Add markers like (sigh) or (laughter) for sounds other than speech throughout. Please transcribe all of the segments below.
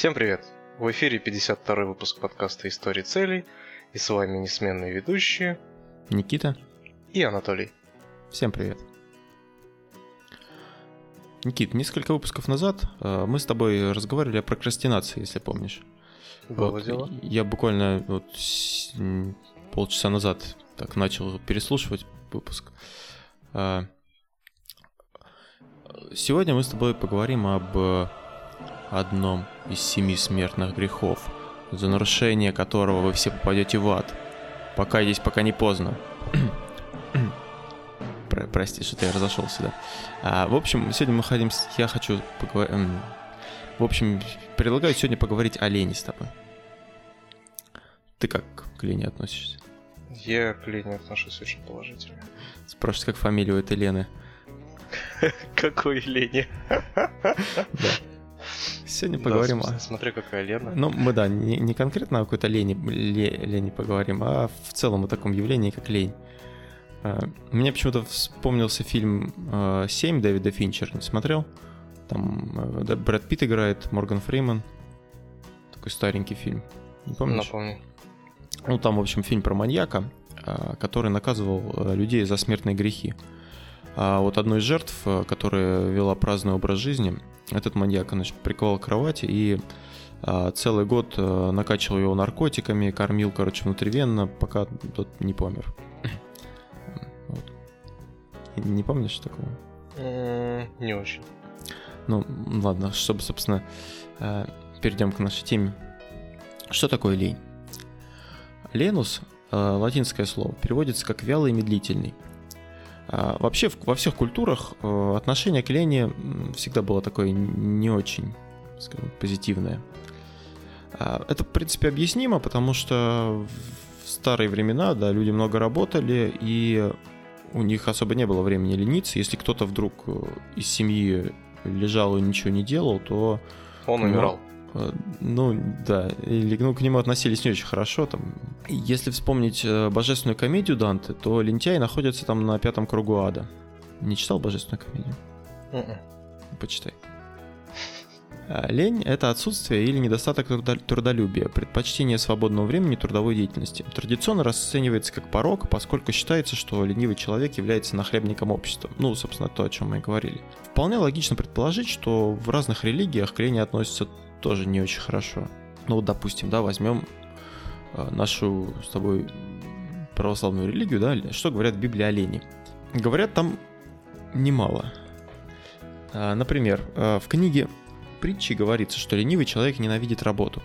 Всем привет! В эфире 52 выпуск подкаста «Истории целей», и с вами несменные ведущие Никита и Анатолий. Всем привет! Никит, несколько выпусков назад э, мы с тобой разговаривали о прокрастинации, если помнишь. Было вот, дело. Я буквально вот полчаса назад так начал переслушивать выпуск. А, сегодня мы с тобой поговорим об одном из семи смертных грехов, за нарушение которого вы все попадете в ад. Пока здесь пока не поздно. (clears throat) Про, прости, что я разошелся, да. А, в общем, сегодня мы хотим... Я хочу поговорить... В общем, предлагаю сегодня поговорить о лени с тобой. Ты как к лени относишься? Я к лени отношусь очень положительно. Спрашивают, как фамилия у этой Лены. (laughs) Какой лени? (laughs) Да. Сегодня поговорим да, о... Смотри, какая Лена. Ну, мы, да, не, не конкретно о какой-то лени, лени поговорим, а в целом о таком явлении, как лень. А, мне почему-то вспомнился фильм «Семь» Дэвида Финчера. Не смотрел? Там э, Брэд Питт играет, Морган Фриман. Такой старенький фильм. Не помнишь? Напомню. Ну, там, в общем, фильм про маньяка, а, который наказывал людей за смертные грехи. А вот одной из жертв, которая вела праздный образ жизни, этот маньяк, значит, приковал к кровати и а, целый год а, накачивал его наркотиками, кормил, короче, внутривенно, пока тот не помер. (laughs) Вот. Не помнишь такого? Не очень. Ну, ладно, чтобы, собственно, а, перейдем к нашей теме. Что такое лень? Ленус, а, латинское слово, переводится как вялый и медлительный. А, вообще во всех культурах э, отношение к лени всегда было такое не очень, скажем, позитивное. А, это, в принципе, объяснимо, потому что в старые времена, да, люди много работали, и у них особо не было времени лениться. Если кто-то вдруг э, из семьи лежал и ничего не делал, то... Он умирал. Э, ну, да, или ну, к нему относились не очень хорошо. Там. Если вспомнить э, божественную комедию Данте, то лентяй находится там на пятом кругу ада. Не читал божественную комедию? Mm-mm. М-м. Почитай. А, лень – это отсутствие или недостаток трудолюбия, предпочтение свободного времени трудовой деятельности. Традиционно расценивается как порог, поскольку считается, что ленивый человек является нахлебником общества. Ну, собственно, то, о чем мы и говорили. Вполне логично предположить, что в разных религиях к лени относятся тоже не очень хорошо. Ну вот, допустим, да, возьмем э, нашу с тобой православную религию, да, что говорят в Библии о лени. Говорят там немало. А, например, э, в книге притчи говорится, что ленивый человек ненавидит работу.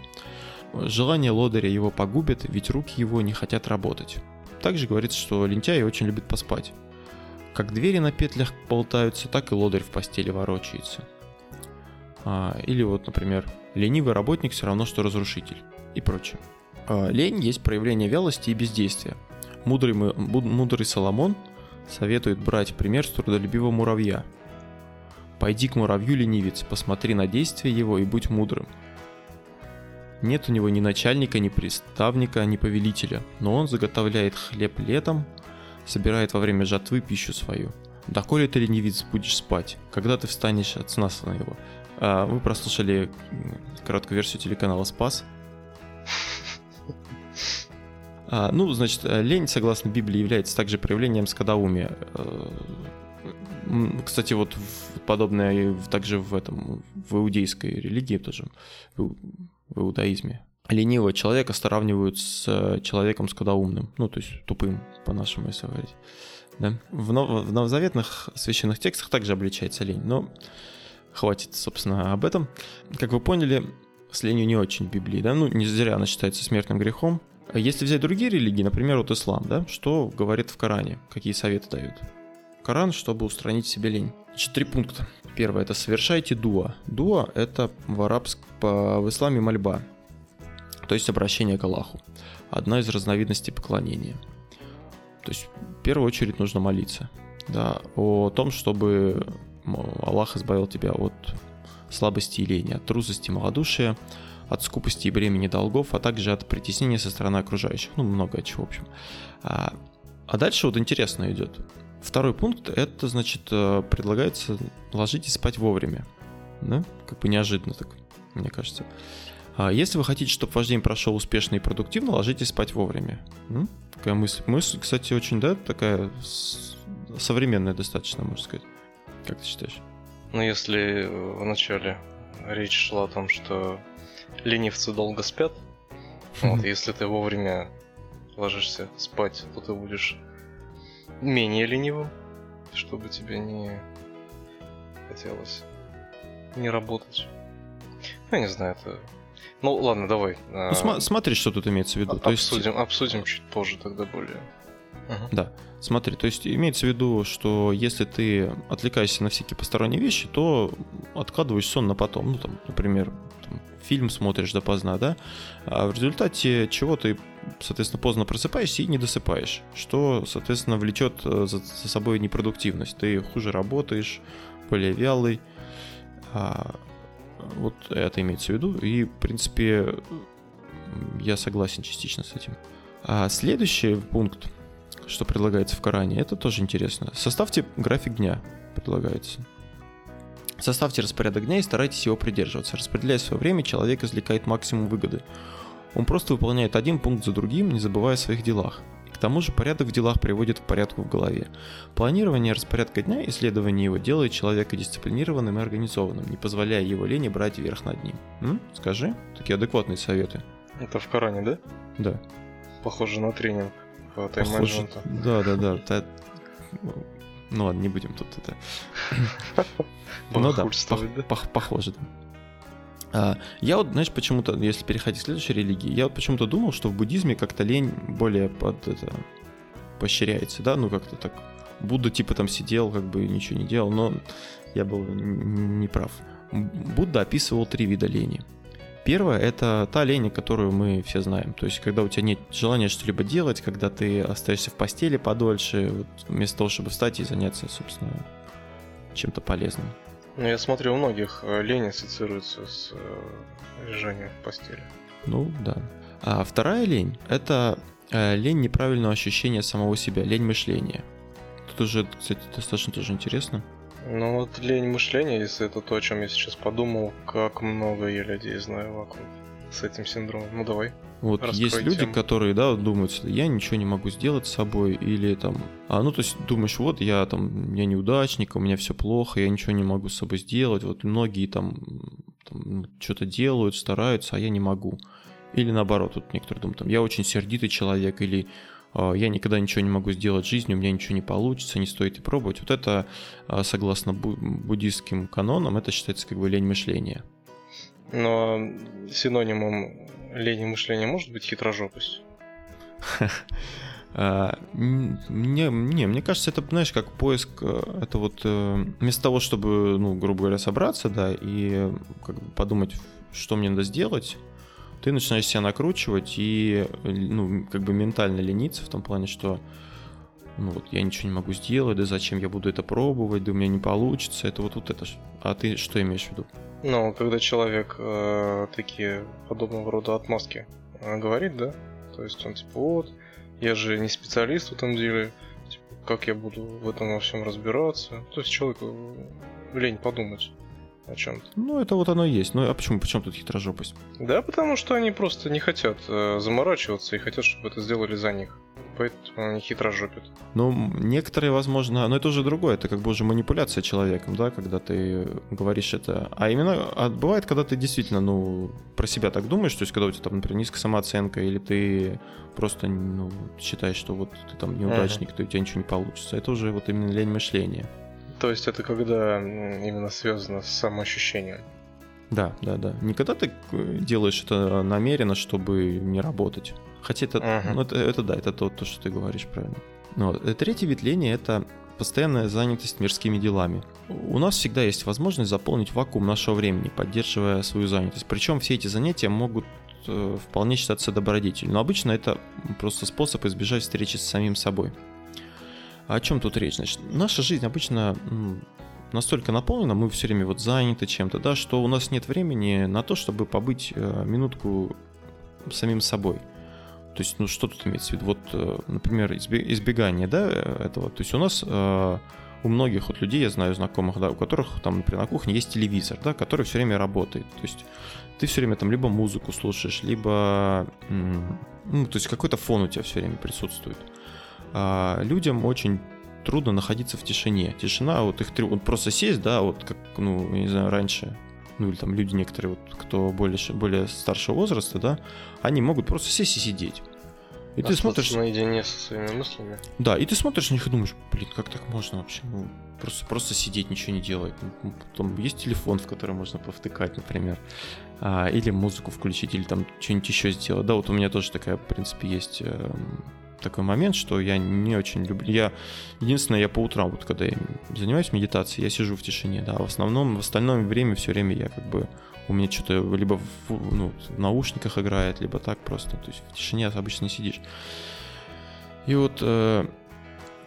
Желание лодыря его погубит, ведь руки его не хотят работать. Также говорится, что лентяй очень любит поспать. Как двери на петлях болтаются, так и лодырь в постели ворочается. А, или вот, например, ленивый работник все равно, что разрушитель и прочее. А, лень есть проявление вялости и бездействия. Мудрый, мудрый Соломон советует брать пример с трудолюбивого муравья. «Пойди к муравью, ленивец, посмотри на действие его и будь мудрым». Нет у него ни начальника, ни приставника, ни повелителя, но он заготовляет хлеб летом, собирает во время жатвы пищу свою. Доколе ты, ленивец, будешь спать, когда ты встанешь от сна своего, вы прослушали короткую версию телеканала «Спас». А, ну, значит, лень, согласно Библии, является также проявлением скадаумия. А, кстати, вот подобное также в этом, в иудейской религии тоже, в, иудаизме. Ленивого человека сравнивают с человеком скадаумным, ну, то есть тупым, по-нашему, если говорить. Да? В, нов, в новозаветных священных текстах также обличается лень, но хватит, собственно, об этом. Как вы поняли, с ленью не очень в Библии, да, ну, не зря она считается смертным грехом. Если взять другие религии, например, вот ислам, да, что говорит в Коране, какие советы дают? Коран, чтобы устранить себе лень. Три пункта. Первое, это совершайте дуа. Дуа – это в арабск, по, в исламе мольба, то есть обращение к Аллаху. Одна из разновидностей поклонения. То есть, в первую очередь, нужно молиться да, о том, чтобы Аллах избавил тебя от слабости и лени, от трусости, малодушия, от скупости и бремени долгов, а также от притеснения со стороны окружающих. Ну, много чего, в общем. А, а дальше вот интересно идет. Второй пункт, это, значит, э, предлагается ложитесь спать вовремя. Да? Как бы неожиданно так. мне кажется. А если вы хотите, чтобы ваш день прошел успешно и продуктивно, ложитесь спать вовремя. М? Такая мысль. Мысль, кстати, очень, да, такая современная достаточно, можно сказать. Как ты считаешь? Ну, если вначале речь шла о том, что ленивцы долго спят, вот, если ты вовремя ложишься спать, то ты будешь менее ленивым, чтобы тебе не хотелось не работать. Ну, я не знаю, это... Ну, ладно, давай. Ну, см- смотри, что тут имеется в виду. То обсудим, есть... обсудим чуть позже тогда более. Uh-huh. Да, смотри, то есть имеется в виду, что если ты отвлекаешься на всякие посторонние вещи, то откладываешь сон на потом. Ну, там, например, там, фильм смотришь допоздна, да? А в результате чего ты, соответственно, поздно просыпаешься и не досыпаешь, что, соответственно, влечет э, за, за собой непродуктивность. Ты хуже работаешь, более вялый. А, вот это имеется в виду. И, в принципе, я согласен частично с этим. А следующий пункт, что предлагается в Коране, это тоже интересно. Составьте график дня, предлагается. Составьте распорядок дня и старайтесь его придерживаться. Распределяя свое время, человек извлекает максимум выгоды. Он просто выполняет один пункт за другим, не забывая о своих делах. К тому же порядок в делах приводит к порядку в голове. Планирование распорядка дня и исследование его делает человека дисциплинированным и организованным, не позволяя его лени брать верх над ним. М? Скажи, такие адекватные советы. Это в Коране, да? Да. Похоже на тренинг по тайм Да, да, да. Ну ладно, не будем тут это. (laughs) Ну да, похоже, да. А, я вот, знаешь, почему-то, если переходить к следующей религии, я вот почему-то думал, что в буддизме как-то лень более под это поощряется, да, ну как-то так. Будда типа там сидел, как бы ничего не делал, но я был не прав. Будда описывал три вида лени. Первое — это та лень, которую мы все знаем. То есть, когда у тебя нет желания что-либо делать, когда ты остаешься в постели подольше, вот, вместо того, чтобы встать и заняться, собственно, чем-то полезным. Ну, я смотрю, у многих э, лень ассоциируется с э, лежанием в постели. Ну, да. А вторая лень — это э, лень неправильного ощущения самого себя, лень мышления. Тут уже, кстати, достаточно тоже интересно. Ну вот лень мышления, если это то, о чем я сейчас подумал, как много я людей знаю вокруг с этим синдромом. Ну давай. Вот есть люди, тему. которые, да, думают, я ничего не могу сделать с собой, или там, а ну то есть думаешь, вот я там, я неудачник, у меня все плохо, я ничего не могу с собой сделать, вот многие там, там ну, что-то делают, стараются, а я не могу. Или наоборот, вот некоторые думают, там, я очень сердитый человек, или я никогда ничего не могу сделать в жизни, у меня ничего не получится, не стоит и пробовать. Вот это, а, согласно буддийским канонам, это считается как бы лень мышления. Но синонимом лени мышления может быть хитрожопость? (laughs) А, не, не, мне кажется, это, знаешь, как поиск, э, это вот э, вместо того, чтобы, ну, грубо говоря, собраться, да, и как бы подумать, что мне надо сделать, ты начинаешь себя накручивать и, ну, как бы ментально лениться в том плане, что ну вот я ничего не могу сделать, да зачем я буду это пробовать, да у меня не получится, это вот, вот это. А ты что имеешь в виду? Ну, когда человек э, такие подобного рода отмазки э, говорит, да, то есть он типа вот, я же не специалист в этом деле, типа, как я буду в этом во всем разбираться. То есть человеку лень подумать о чем-то. Ну, это вот оно и есть. Ну, а почему? Почему тут хитрожопость? Да, потому что они просто не хотят э, заморачиваться и хотят, чтобы это сделали за них. Поэтому они хитро жопят. Ну, некоторые, возможно, но это уже другое, это как бы уже манипуляция человеком, да, когда ты говоришь это. А именно, а бывает, когда ты действительно, ну, про себя так думаешь, то есть, когда у тебя там, например, низкая самооценка, или ты просто, ну, считаешь, что вот ты там неудачник, uh-huh. то у тебя ничего не получится. Это уже вот именно лень мышления. То есть это когда именно связано с самоощущением. Да, да, да. Не когда ты э, делаешь это намеренно, чтобы не работать. Хотя это, uh-huh. ну, это, это да, это то, то, что ты говоришь правильно. Но э, третий вид лени это постоянная занятость мирскими делами. У нас всегда есть возможность заполнить вакуум нашего времени, поддерживая свою занятость. Причем все эти занятия могут э, вполне считаться добродетелью. Но обычно это просто способ избежать встречи с самим собой. О чем тут речь? Значит, наша жизнь обычно настолько наполнена, мы все время вот заняты чем-то, да, что у нас нет времени на то, чтобы побыть э, минутку самим собой. То есть, ну что тут имеется в виду? Вот, э, например, избегание, да, этого. То есть у нас э, у многих вот людей, я знаю знакомых, да, у которых там, например, на кухне есть телевизор, да, который все время работает. То есть ты все время там либо музыку слушаешь, либо, ну, то есть какой-то фон у тебя все время присутствует. А людям очень трудно находиться в тишине. Тишина, вот их вот просто сесть, да, вот как, ну, я не знаю, раньше, ну или там люди некоторые, вот, кто более, более старшего возраста, да, они могут просто сесть и сидеть. И ты смотришь... наедине со своими мыслями. Да, и ты смотришь на них и думаешь, блин, как так можно вообще? Ну, просто, просто сидеть, ничего не делать. Ну, потом есть телефон, в который можно повтыкать, например. А, или музыку включить, или там что-нибудь еще сделать. Да, вот у меня тоже такая, в принципе, есть э, такой момент, что я не очень люблю. Я единственное, я по утрам, вот когда я занимаюсь медитацией, я сижу в тишине, да. В основном, в остальном время все время я как бы у меня что-то либо в, ну, в наушниках играет, либо так просто. То есть в тишине обычно сидишь. И вот э,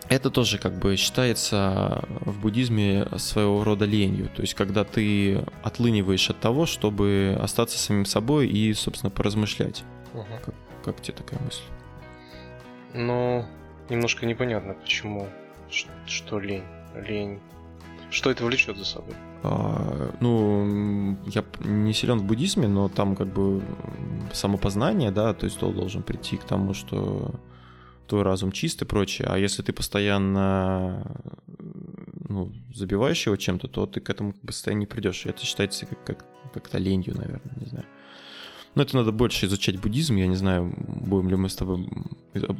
это тоже как бы считается в буддизме своего рода ленью. То есть когда ты отлыниваешь от того, чтобы остаться самим собой и, собственно, поразмышлять. Угу. Как, как тебе такая мысль? Ну, немножко непонятно, почему. Что, что лень? Лень. Что это влечет за собой? А, ну, я не силен в буддизме, но там как бы самопознание, да, то есть ты должен прийти к тому, что твой разум чист и прочее. А если ты постоянно ну, забиваешь его чем-то, то ты к этому постоянно не придешь. И это считается как, как, как-то ленью, наверное, не знаю. Но это надо больше изучать буддизм. Я не знаю, будем ли мы с тобой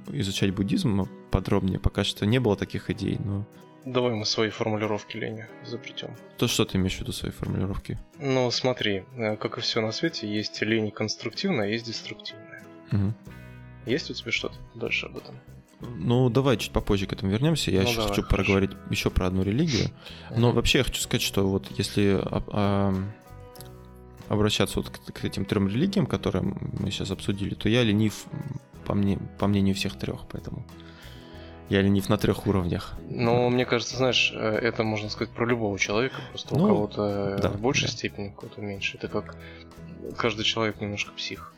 изучать буддизм подробнее. Пока что не было таких идей, но Давай мы свои формулировки лени изобретем. То что ты имеешь в виду свои формулировки? Ну, смотри, э, как и все на свете, есть лень конструктивная, есть деструктивная. Угу. Есть у тебя что-то дальше об этом? Ну, давай чуть попозже к этому вернемся. Я ну, еще давай, хочу хорошо. проговорить еще про одну религию. Но вообще я хочу сказать, что вот если а, а, обращаться вот к, к этим трем религиям, которые мы сейчас обсудили, то я ленив по, мне, по мнению всех трех, поэтому я ленив на трех уровнях. Ну, мне кажется, знаешь, э, это можно сказать про любого человека. Просто ну, у кого-то да, в большей да. степени, у кого-то меньше. Это как каждый человек немножко псих.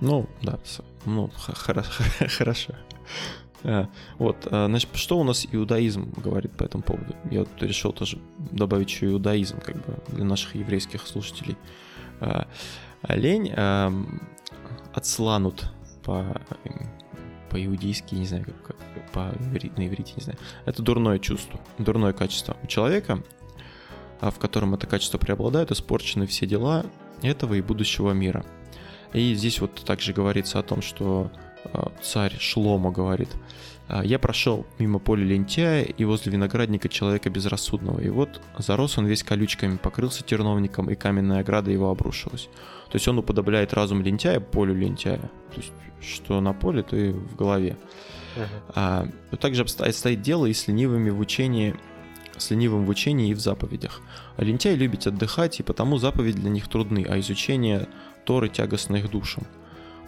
Ну, да, ну, (laughs) хорошо. А, вот, а, значит, что у нас иудаизм говорит по этому поводу? Я вот решил тоже добавить еще иудаизм, как бы, для наших еврейских слушателей. А, лень отсланут по по-иудейски, не знаю, как, по на иврите, не знаю. Это дурное чувство, дурное качество у человека, а в котором это качество преобладает, испорчены все дела этого и будущего мира. И здесь вот также говорится о том, что царь Шлома говорит, «А, я прошел мимо поля лентяя и возле виноградника человека безрассудного, и вот зарос он весь колючками, покрылся терновником, и каменная ограда его обрушилась. То есть он уподобляет разум лентяя полю лентяя. То есть что на поле, то и в голове. Uh-huh. А, также обстоит дело и с ленивыми в учении с ленивым в учении и в заповедях. А лентяи любят отдыхать, и потому заповеди для них трудны, а изучение Торы тягостно их душам.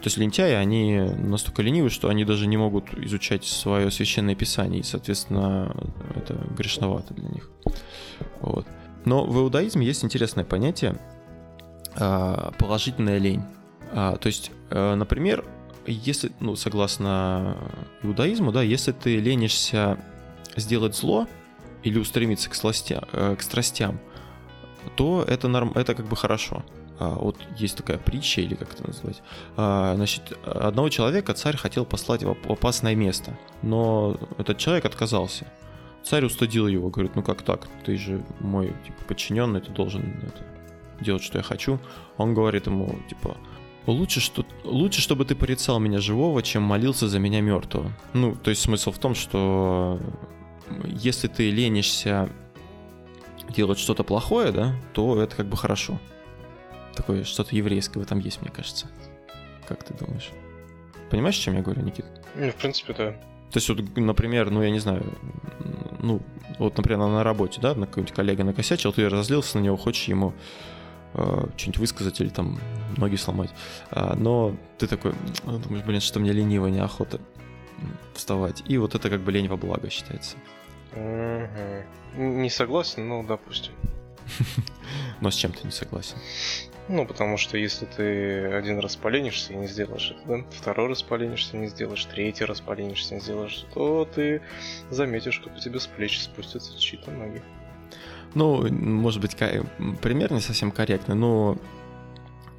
То есть лентяи, они настолько ленивы, что они даже не могут изучать свое священное писание, и, соответственно, это грешновато для них. Вот. Но в иудаизме есть интересное понятие а, положительная лень. А, то есть, э, например, если, ну, согласно иудаизму, да, если ты ленишься сделать зло или устремиться к, сластя, э, к страстям, то это, норм, это как бы хорошо. А, вот есть такая притча, или как это назвать. А, значит, одного человека царь хотел послать в опасное место, но этот человек отказался. Царь устудил его, говорит, ну как так, ты же мой типа, подчиненный, ты должен это, делать, что я хочу. Он говорит ему, типа, Лучше, что, лучше, чтобы ты порицал меня живого, чем молился за меня мертвого. Ну, то есть смысл в том, что если ты ленишься делать что-то плохое, да, то это как бы хорошо. Такое что-то еврейское в этом есть, мне кажется. Как ты думаешь? Понимаешь, о чем я говорю, Никит? Ну, в принципе, да. То есть, вот, например, ну, я не знаю, ну, вот, например, на работе, да, на какой-нибудь коллега накосячил, ты разозлился на него, хочешь ему э, что-нибудь высказать или там ноги сломать. А, но ты такой, ну, думаешь, блин, что мне лениво, неохота вставать. И вот это как бы лень во благо считается. Не согласен, ну, допустим. (laughs) Но с чем ты не согласен? Ну, потому что если ты один раз поленишься и не сделаешь это, да? второй раз поленишься и не сделаешь, третий раз поленишься и не сделаешь, то ты заметишь, как у тебя с плеч спустятся чьи-то ноги. Ну, может быть, пример не совсем корректный, но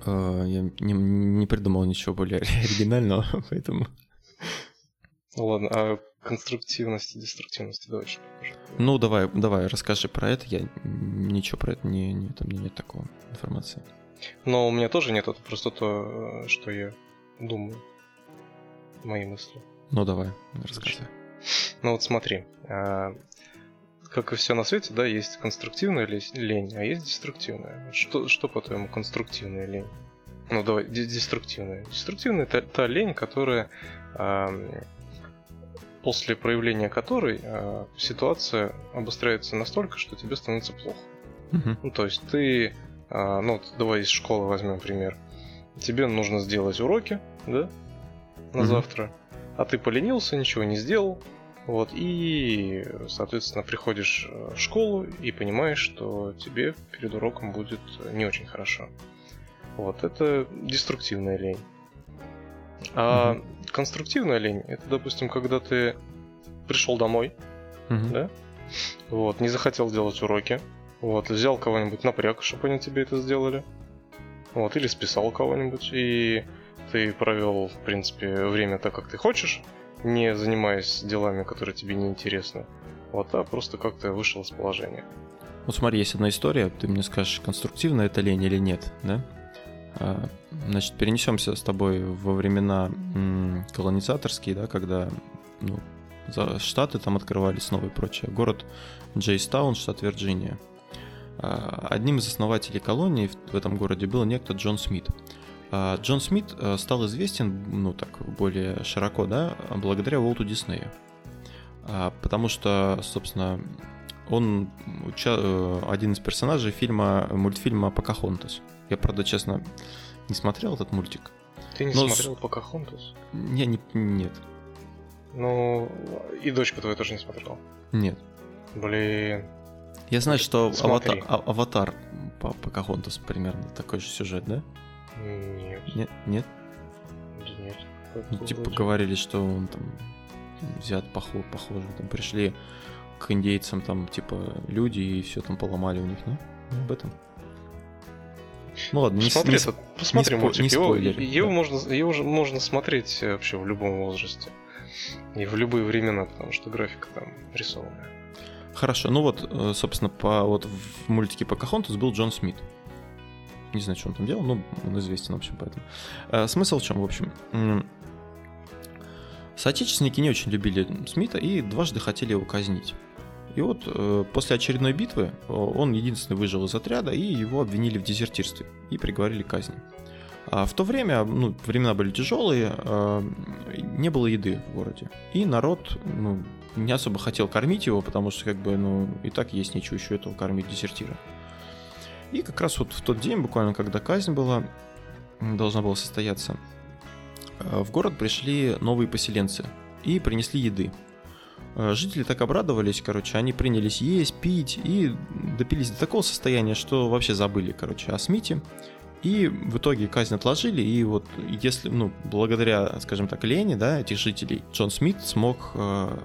Э, я не, не придумал ничего более (laughs) оригинального, (laughs) поэтому... Ну ладно, а конструктивность и деструктивность давай еще. Ну, давай, давай, расскажи про это. Я ничего про это не, не там нет такого информации. Но у меня тоже нет, это просто то, что я думаю. Мои мысли. Ну, давай, рассказывай. Ну вот смотри, а, как и все на свете, да, есть конструктивная лень, а есть деструктивная. Что, что по-твоему конструктивная лень? Ну давай, деструктивная. Деструктивная это та лень, которая после проявления которой э, ситуация обостряется настолько, что тебе становится плохо. Uh-huh. Ну, то есть ты, э, ну, давай из школы возьмем пример. Тебе нужно сделать уроки, да, на uh-huh. завтра, а ты поленился, ничего не сделал, вот, и, соответственно, приходишь э, в школу и понимаешь, что тебе перед уроком будет не очень хорошо. Вот, это деструктивная лень. А mm конструктивная лень это, допустим, когда ты пришел домой, mm да, вот, не захотел делать уроки, вот, взял кого-нибудь напряг, чтобы они тебе это сделали, вот, или списал кого-нибудь, и ты провел, в принципе, время так, как ты хочешь, не занимаясь делами, которые тебе не интересны, вот, а просто как-то вышел из положения. Вот смотри, есть одна история, ты мне скажешь, конструктивная это лень или нет, да? А, значит, перенесемся с тобой во времена колонизаторские, да, когда ну, штаты там открывались снова и прочее. Город Джейстаун, штат Вирджиния. А, одним из основателей колонии в этом городе был некто Джон Смит. А, Джон Смит э, стал известен, ну так, более широко, да, благодаря Уолту Диснею. Потому что, собственно, он э, один из персонажей фильма, мультфильма «Покахонтас». Я, правда, честно, не смотрел этот мультик. Ты не Но смотрел с... «Покахонтас»? Я не... Нет. Ну, и дочка твоя тоже не смотрела? Нет. Блин. Я знаю, что аватар, а, аватар по Покахонтас примерно такой же сюжет, да? Нет. Нет? Нет? Нет. Ну, типа говорили, что он там взят похож, похоже, там пришли к индейцам там типа люди и все там поломали у них, ну? Об этом. Ну ладно, не Смотри, не, посмотри не мультик. Не его, его, да. можно, его можно смотреть вообще в любом возрасте. И в любые времена, потому что графика там рисованная. Хорошо, ну вот, э, собственно, по, вот в мультике Покахонтас был Джон Смит. Не знаю, что он там делал, но он известен, в общем, поэтому. А, смысл в чем, в общем? Соотечественники не очень любили Смита и дважды хотели его казнить. И вот э, после очередной битвы он единственный выжил из отряда, и его обвинили в дезертирстве и приговорили к казни. А в то время, ну, времена были тяжелые, э, не было еды в городе. И народ, ну, не особо хотел кормить его, потому что, как бы, ну, и так есть нечего еще этого кормить дезертира. И как раз вот в тот день, буквально когда казнь была, должна была состояться, э, в город пришли новые поселенцы и принесли еды. Э, жители так обрадовались, короче, они принялись есть, пить и допились до такого состояния, что вообще забыли, короче, о Смите. И в итоге казнь отложили, и вот если, ну, благодаря, скажем так, лени, да, этих жителей, Джон Смит смог э,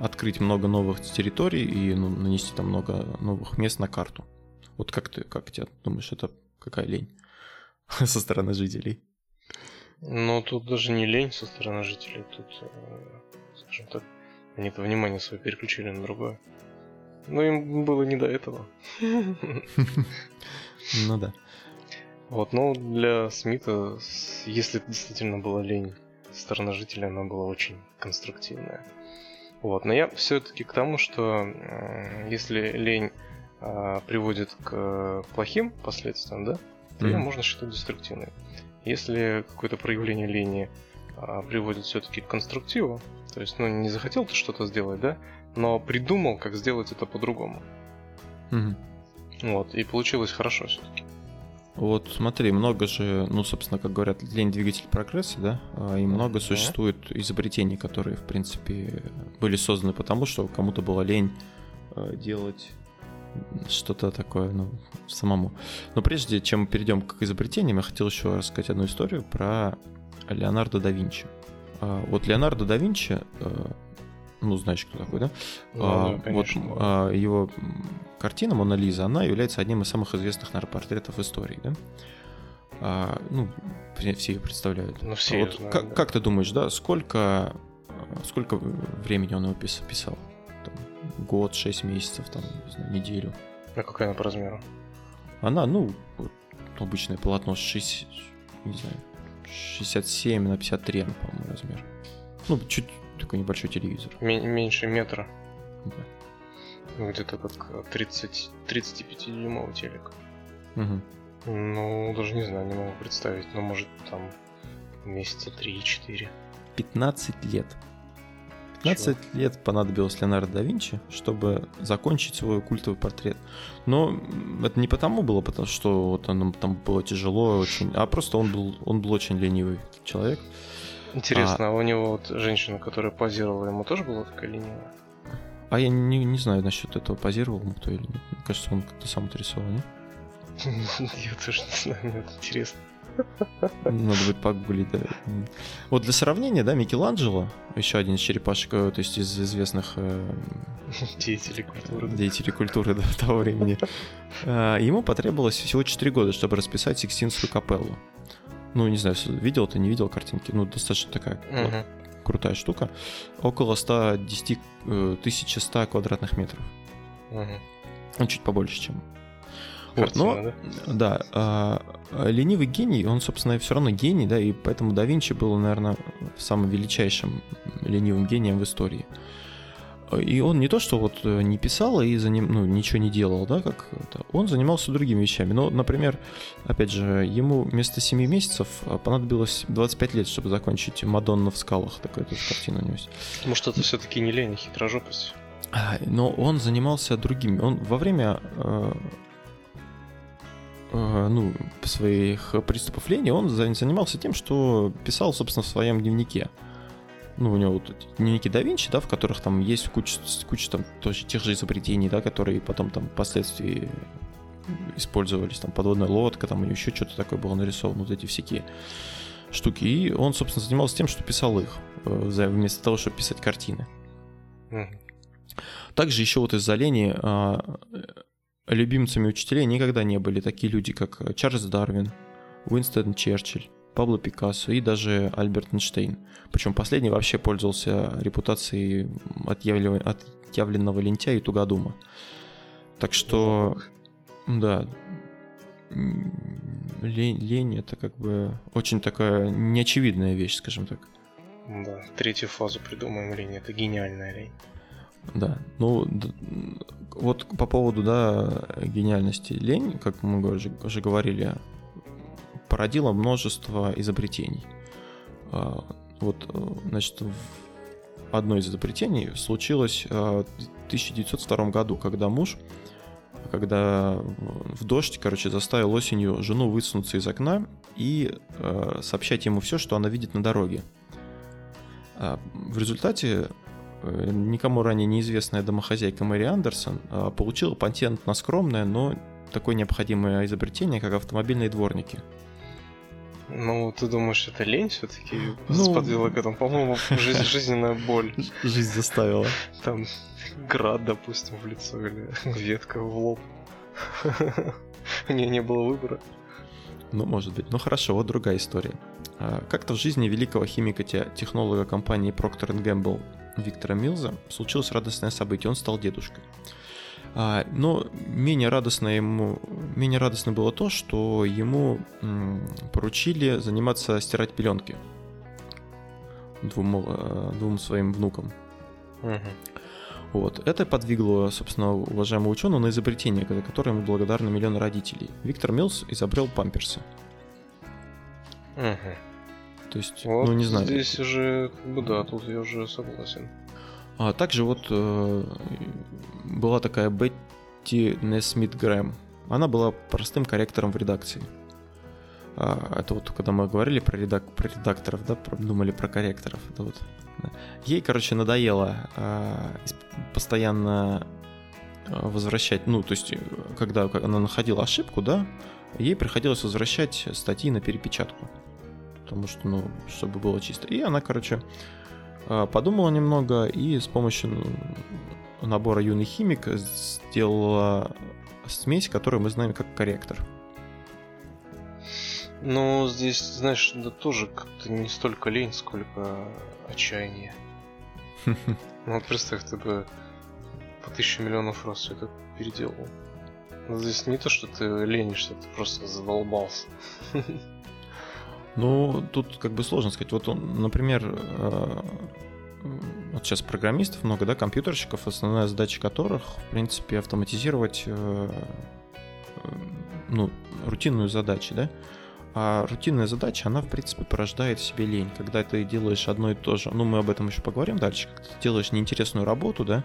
открыть много новых территорий и ну, нанести там много новых мест на карту. Вот как ты, как ты думаешь, это какая лень (laughs) со стороны жителей? Ну, тут даже не лень со стороны жителей, тут, э, скажем так, они-то внимание свое переключили на другое. Но им было не до этого. (laughs) Ну да. Вот, но для Смита, если это действительно была лень со стороны жителя, она была очень конструктивная. Вот, но я все-таки к тому, что если лень а, приводит к плохим последствиям, да, то mm. ее можно считать деструктивной. Если какое-то проявление лени а, приводит все-таки к конструктиву, то есть, ну, не захотел ты что-то сделать, да, но придумал, как сделать это по-другому. Угу. Вот, и получилось хорошо все-таки. Вот смотри, много же, ну, собственно, как говорят, лень двигатель прогресса, да, а, и много существует изобретений, которые, в принципе, были созданы потому, что кому-то было лень а, делать что-то такое, ну, самому. Но прежде чем перейдем к изобретениям, я хотел еще рассказать одну историю про Леонардо да Винчи. А, вот Леонардо да Винчи, ну, знаешь, кто такой, да? Ну, а, да конечно. Вот а, его картина «Мона Лиза», она является одним из самых известных, наверное, портретов истории, да? А, ну, все их представляют. Ну, все Вот её знают, как, да. как ты думаешь, да, сколько, э, сколько времени он его пис- писал? Там, год, шесть месяцев, там, не знаю, неделю. А какая она по размеру? Она, ну, вот обычное полотно 6, не знаю, 67 на 53, по-моему, размер. Ну, чуть такой небольшой телевизор. Ме- меньше метра. Да. Ну, где-то как 30, 35-дюймовый телек. Мгм. Ну, даже не знаю, не могу представить. Ну, может, там месяца 3-4. 15 лет. 15 лет понадобилось Леонардо да Винчи, чтобы закончить свой культовый портрет. Но м, это не потому было, потому что вот он- там было тяжело очень, а просто он был, он был очень ленивый человек. Интересно, а... у него вот женщина, которая позировала, ему тоже была такая ленивая? А я не, не знаю насчет этого, позировал ему кто или нет. Мне кажется, он как-то сам это рисовал, нет? (laughs) Я тоже не знаю, мне это интересно. Надо будет погуглить, да. Вот для сравнения, да, Микеланджело, еще один из черепашек, э, то есть из известных э, Деятели (laughs) культуры. деятелей культуры да, (laughs) того времени, э, ему потребовалось всего 4 года, чтобы расписать Сикстинскую капеллу. Ну, не знаю, видел ты, не видел картинки, ну, достаточно такая Мгм. крутая штука. Около 110, э, 1100 квадратных метров. Ну, чуть побольше, чем Вот, но- Картина, да? Да, а, ленивый гений, он, собственно, все равно гений, да, и поэтому да Винчи был, наверное, самым величайшим ленивым гением в истории. И он не то, что вот э, не писал и за ним, ну, ничего не делал, да, как это, он занимался другими вещами. Но, например, опять же, ему вместо 7 месяцев а, понадобилось 25 лет, чтобы закончить «Мадонна в скалах», такая тут картина у него есть. Может, это все-таки не лень, а хитрожопость? А, Но он занимался другими. Он во время э, э, ну, своих приступов лени он за- занимался тем, что писал, собственно, в своем дневнике. Ну, у него вот эти дневники да Винчи, да, в которых там есть куча, куча там тоже тех же изобретений, да, которые потом там впоследствии использовались, там подводная лодка, там у него еще что-то такое было нарисовано, вот эти всякие штуки. И он, собственно, занимался тем, что писал их, э, вместо того, чтобы писать картины. Также еще вот из-за лени а, э, любимцами учителей никогда не были такие люди, как Чарльз Дарвин, Уинстон Черчилль, Пабло Пикассо и даже Альберт Эйнштейн. Причем последний вообще пользовался репутацией отъявлен- отъявленного лентяя и тугодума. Так что, да, м, лень, лень это как бы очень такая неочевидная вещь, скажем так. Да, третью фазу придумаем лень, это гениальная лень. Да, ну вот по поводу да гениальности лень, как мы уже, уже говорили, породила множество изобретений. А, Вот, э, значит, в- одно из изобретений случилось э, в 1902 году, когда муж, когда в дождь, короче, заставил осенью жену высунуться из окна и э, сообщать ему все, что она видит на дороге. А, В результате никому ранее неизвестная домохозяйка Мэри Андерсон получила патент на скромное, но такое необходимое изобретение, как автомобильные дворники. Ну, ты думаешь, это лень все-таки Ну- сподвела к этому? По-моему, жизнь- (laughs) жизненная боль. Жизнь заставила. Там град, допустим, в лицо или ветка в лоб. (laughs) У нее не было выбора. Ну, может быть. Ну хорошо, вот другая история. А, Как-то в жизни великого химика-технолога компании Procter Gamble Виктора Милза случилось радостное событие. Он стал дедушкой. А, Но менее радостно ему, менее радостно было то, что ему поручили заниматься стирать пеленки двум, э, двум своим внукам. Мгм. Вот. Это подвигло, собственно, уважаемого ученого на изобретение, за которое ему благодарны миллионы родителей. Виктор Милс изобрел памперсы. Мгм. То есть, Вот ну не знаю. Здесь уже, как бы, да, тут я уже согласен. А также вот э, была такая Бетти Несмит Грэм. Она была простым корректором в редакции. А, это вот когда мы говорили про, редак- про редакторов, да, про- думали про корректоров. Это вот. да. Ей, короче, надоело а, исп- постоянно возвращать, ну, то есть, э, когда она находила ошибку, да, ей приходилось возвращать статьи на перепечатку. Потому что, ну, чтобы было чисто. И она, короче, подумала немного и с помощью ну, набора юный химик сделала смесь, которую мы знаем как корректор. Ну, здесь, знаешь, да тоже как-то не столько лень, сколько отчаяние. (laughs) Ну вот представь, ты бы по тысячу миллионов раз все это переделал. Но здесь не то, что ты ленишься, ты просто задолбался. (laughs) Ну, тут как бы сложно сказать. Вот он, например, э, вот сейчас программистов много, да, компьютерщиков, основная задача которых, в принципе, автоматизировать э, э, ну, рутинную задачу, да. А рутинная задача, она, в принципе, порождает в себе лень. Когда ты делаешь одно и то же, ну, мы об этом еще поговорим дальше, когда ты делаешь неинтересную работу, да,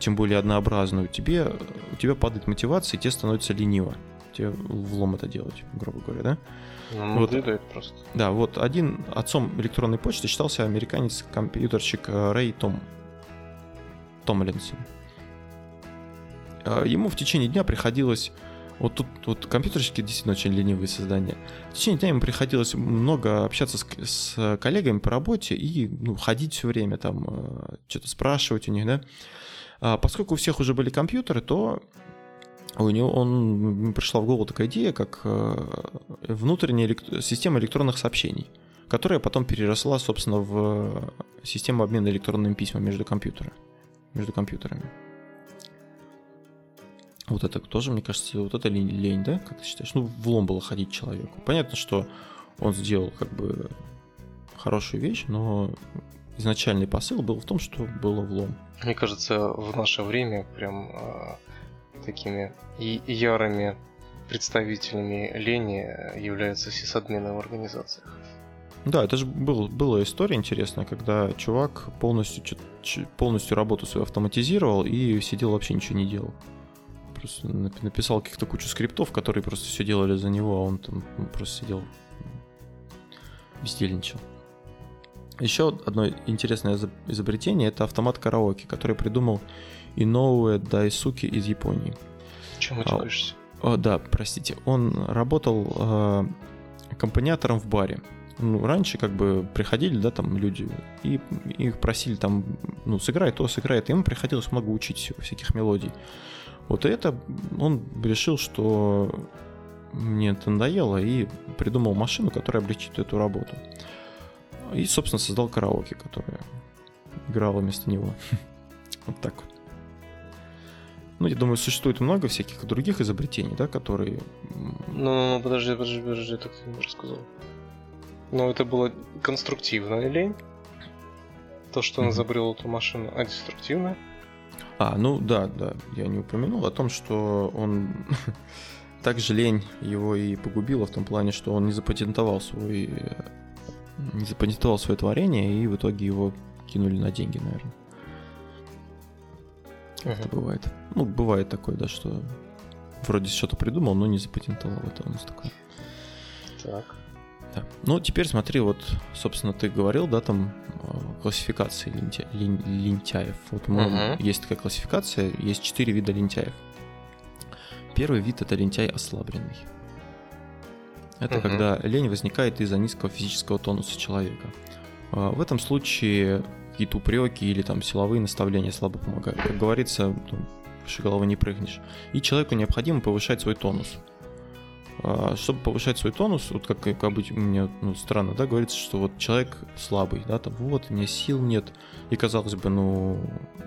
тем более однообразную, тебе, у тебя падает мотивация, и тебе становится лениво. Тебе влом это делать, грубо говоря, да? Ну, вот, просто. Да, вот один отцом электронной почты считался американец-компьютерщик э, Рэй Том. Томлинсон. Э, ему в течение дня приходилось вот тут вот компьютерщики действительно очень ленивые создания. В течение дня ему приходилось много общаться с, с коллегами по работе и ну, ходить все время, там, э, что-то спрашивать у них, да. А поскольку у всех уже были компьютеры, то у него он пришла в голову такая идея, как э, внутренняя элект... система электронных сообщений, которая потом переросла, собственно, в систему обмена электронными письмами между компьютерами. Между компьютерами. Вот это тоже, мне кажется, вот это лень, лень, да, как ты считаешь? Ну, в лом было ходить человеку. Понятно, что он сделал как бы хорошую вещь, но изначальный посыл был в том, что было влом. Мне кажется, в наше время прям э, такими ярыми представителями лени являются сисадмины в организациях. Да, это же был, была история интересная, когда чувак полностью, полностью работу свою автоматизировал и сидел вообще ничего не делал просто написал каких-то кучу скриптов, которые просто все делали за него, а он там просто сидел, бездельничал. Еще одно интересное изобретение это автомат караоке, который придумал Иноуэ Дайсуки из Японии. Чему ты а, да, простите. Он работал э, аккомпаниатором в баре. Ну, раньше как бы приходили, да, там люди, и их просили там, ну, сыграй то, сыграй это. Ему приходилось много учить всяких мелодий. Вот это он решил, что мне это надоело, и придумал машину, которая облегчит эту работу. И, собственно, создал караоке, которая играла вместо него. (laughs) Вот так вот. Ну, я думаю, существует много всяких других изобретений, да, которые... Ну, ну, ну подожди, подожди, подожди, так ты не рассказал. Но это было конструктивная лень. То, что он изобрел эту машину, а деструктивная. А, ну да, да, я не упомянул о том, что он (laughs) также лень его и погубила в том плане, что он не запатентовал свой не запатентовал свое творение, и в итоге его кинули на деньги, наверное. Uh-huh. Это бывает. Ну, бывает такое, да, что вроде что-то придумал, но не запатентовал. Это у нас такое. Так. Да. Ну, теперь смотри, вот, собственно, ты говорил, да, там классификации лентя... лентяев. Вот uh-huh. есть такая классификация, есть четыре вида лентяев. Первый вид это лентяй ослабленный. Это uh-huh. когда лень возникает из-за низкого физического тонуса человека. А, в этом случае какие-то упреки или там силовые наставления слабо помогают. Как говорится, ну, выше головы не прыгнешь. И человеку необходимо повышать свой тонус. А, чтобы повышать свой тонус, вот как, как обычно, мне ну, странно, да, говорится, что вот человек слабый, да, там вот, у меня сил нет, и казалось бы, ну,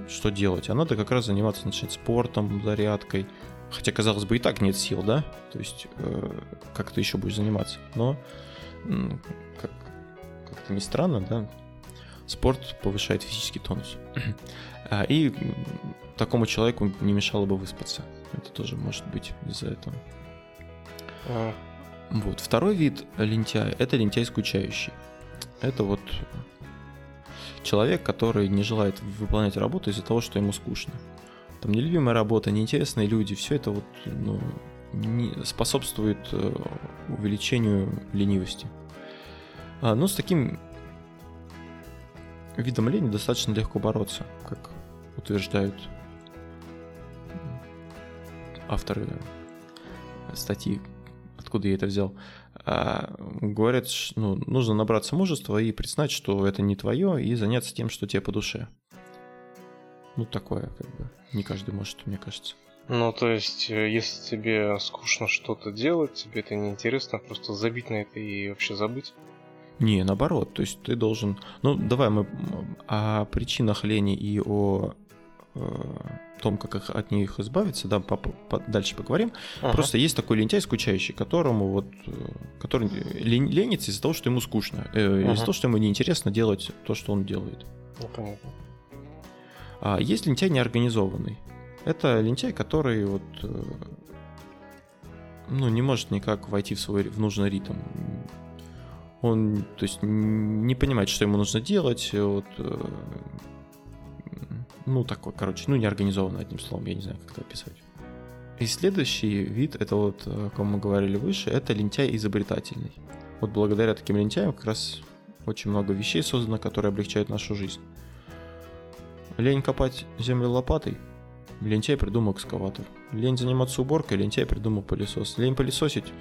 что делать? А надо как раз заниматься, начать спортом, зарядкой, хотя, казалось бы, и так нет сил, да, то есть э, как ты еще будешь заниматься, но как, как-то не странно, да, спорт повышает физический тонус. А, и такому человеку не мешало бы выспаться. Это тоже может быть из-за этого. А. Вот. Второй вид лентяя – это лентяй скучающий. Это вот человек, который не желает выполнять работу из-за того, что ему скучно. Там нелюбимая работа, неинтересные люди, все это вот ну, не способствует э, увеличению ленивости. А, ну, с таким видом лени достаточно легко бороться, как утверждают авторы статьи откуда я это взял, а, говорят, ну, нужно набраться мужества и признать, что это не твое, и заняться тем, что тебе по душе. Ну, такое, как бы, не каждый может, мне кажется. Ну, то есть, э, если тебе скучно что-то делать, тебе это неинтересно, просто забить на это и вообще забыть. Не, наоборот, то есть ты должен... Ну, давай мы о причинах лени и о э, том, как их, от них избавиться, да, по, по, дальше поговорим. Ага. Просто есть такой лентяй скучающий, которому вот, э, который лень, ленится из-за того, что ему скучно, э, ага. из-за того, что ему неинтересно делать то, что он делает. Ну, понятно. А есть лентяй неорганизованный. Это лентяй, который вот э, ну, не может никак войти в свой в нужный ритм он, то есть, не понимает, что ему нужно делать, вот, э, ну, такой, короче, ну, неорганизованно, одним словом, я не знаю, как это описать. И следующий вид, это вот, о ком мы говорили выше, это лентяй изобретательный. Вот благодаря таким лентяям как раз очень много вещей создано, которые облегчают нашу жизнь. Лень копать землю лопатой, лентяй придумал экскаватор. Лень заниматься уборкой, лентяй придумал пылесос. Лень пылесосить,